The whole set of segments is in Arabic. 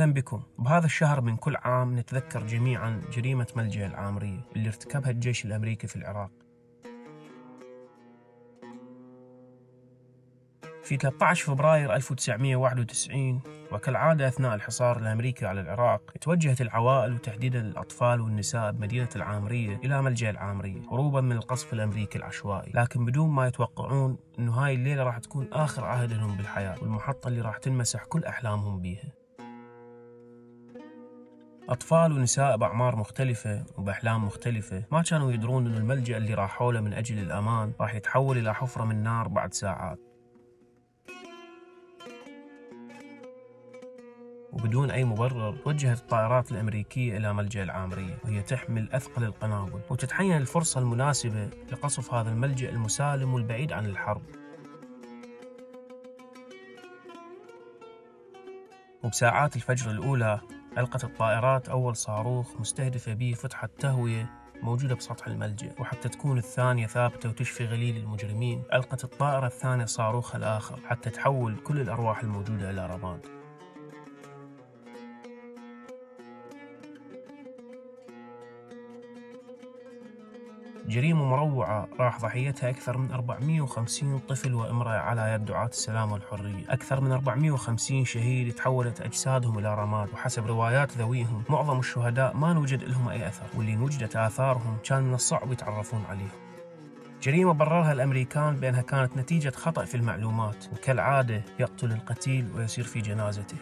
أهلا بكم. بهذا الشهر من كل عام نتذكر جميعا جريمة ملجأ العامرية اللي ارتكبها الجيش الأمريكي في العراق. في 13 فبراير 1991 وكالعادة أثناء الحصار الأمريكي على العراق توجهت العوائل وتحديدا الأطفال والنساء بمدينة العامرية إلى ملجأ العامرية هروبا من القصف الأمريكي العشوائي. لكن بدون ما يتوقعون أنه هاي الليلة راح تكون آخر عهد لهم بالحياة والمحطة اللي راح تنمسح كل أحلامهم بيها. أطفال ونساء بأعمار مختلفة وبأحلام مختلفة. ما كانوا يدرون أن الملجأ اللي راحوا له من أجل الأمان راح يتحول إلى حفرة من نار بعد ساعات. وبدون أي مبرر توجهت الطائرات الأمريكية إلى ملجأ العامرية وهي تحمل أثقل القنابل. وتتحين الفرصة المناسبة لقصف هذا الملجأ المسالم والبعيد عن الحرب. وبساعات الفجر الأولى ألقت الطائرات أول صاروخ مستهدفة به فتحة تهوية موجودة بسطح الملجأ وحتى تكون الثانية ثابتة وتشفي غليل المجرمين. ألقت الطائرة الثانية صاروخها الآخر حتى تحول كل الأرواح الموجودة إلى رماد. جريمة مروعة راح ضحيتها أكثر من 450 طفل وامرأة على يد دعاة السلام والحرية. أكثر من 450 شهيد تحولت أجسادهم إلى رماد. وحسب روايات ذويهم معظم الشهداء ما نوجد لهم أي أثر واللي وجدت آثارهم كان من الصعب يتعرفون عليهم جريمة بررها الأمريكان بأنها كانت نتيجة خطأ في المعلومات وكالعادة يقتل القتيل ويسير في جنازته.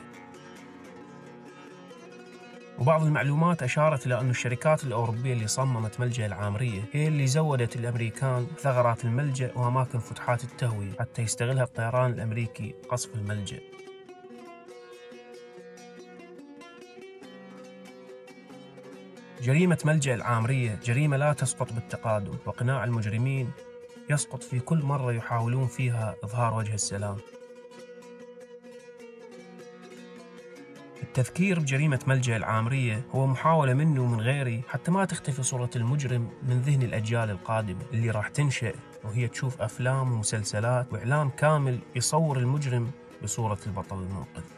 وبعض المعلومات أشارت إلى أن الشركات الأوروبية اللي صممت ملجأ العامرية هي اللي زودت الأمريكان ثغرات الملجأ وأماكن فتحات التهوية حتى يستغلها الطيران الأمريكي قصف الملجأ. جريمة ملجأ العامرية جريمة لا تسقط بالتقادم وقناع المجرمين يسقط في كل مرة يحاولون فيها إظهار وجه السلام. التذكير بجريمة ملجأ العامرية هو محاولة مني ومن غيري حتى ما تختفي صورة المجرم من ذهن الأجيال القادمة اللي راح تنشأ وهي تشوف أفلام ومسلسلات وإعلام كامل يصور المجرم بصورة البطل المنقذ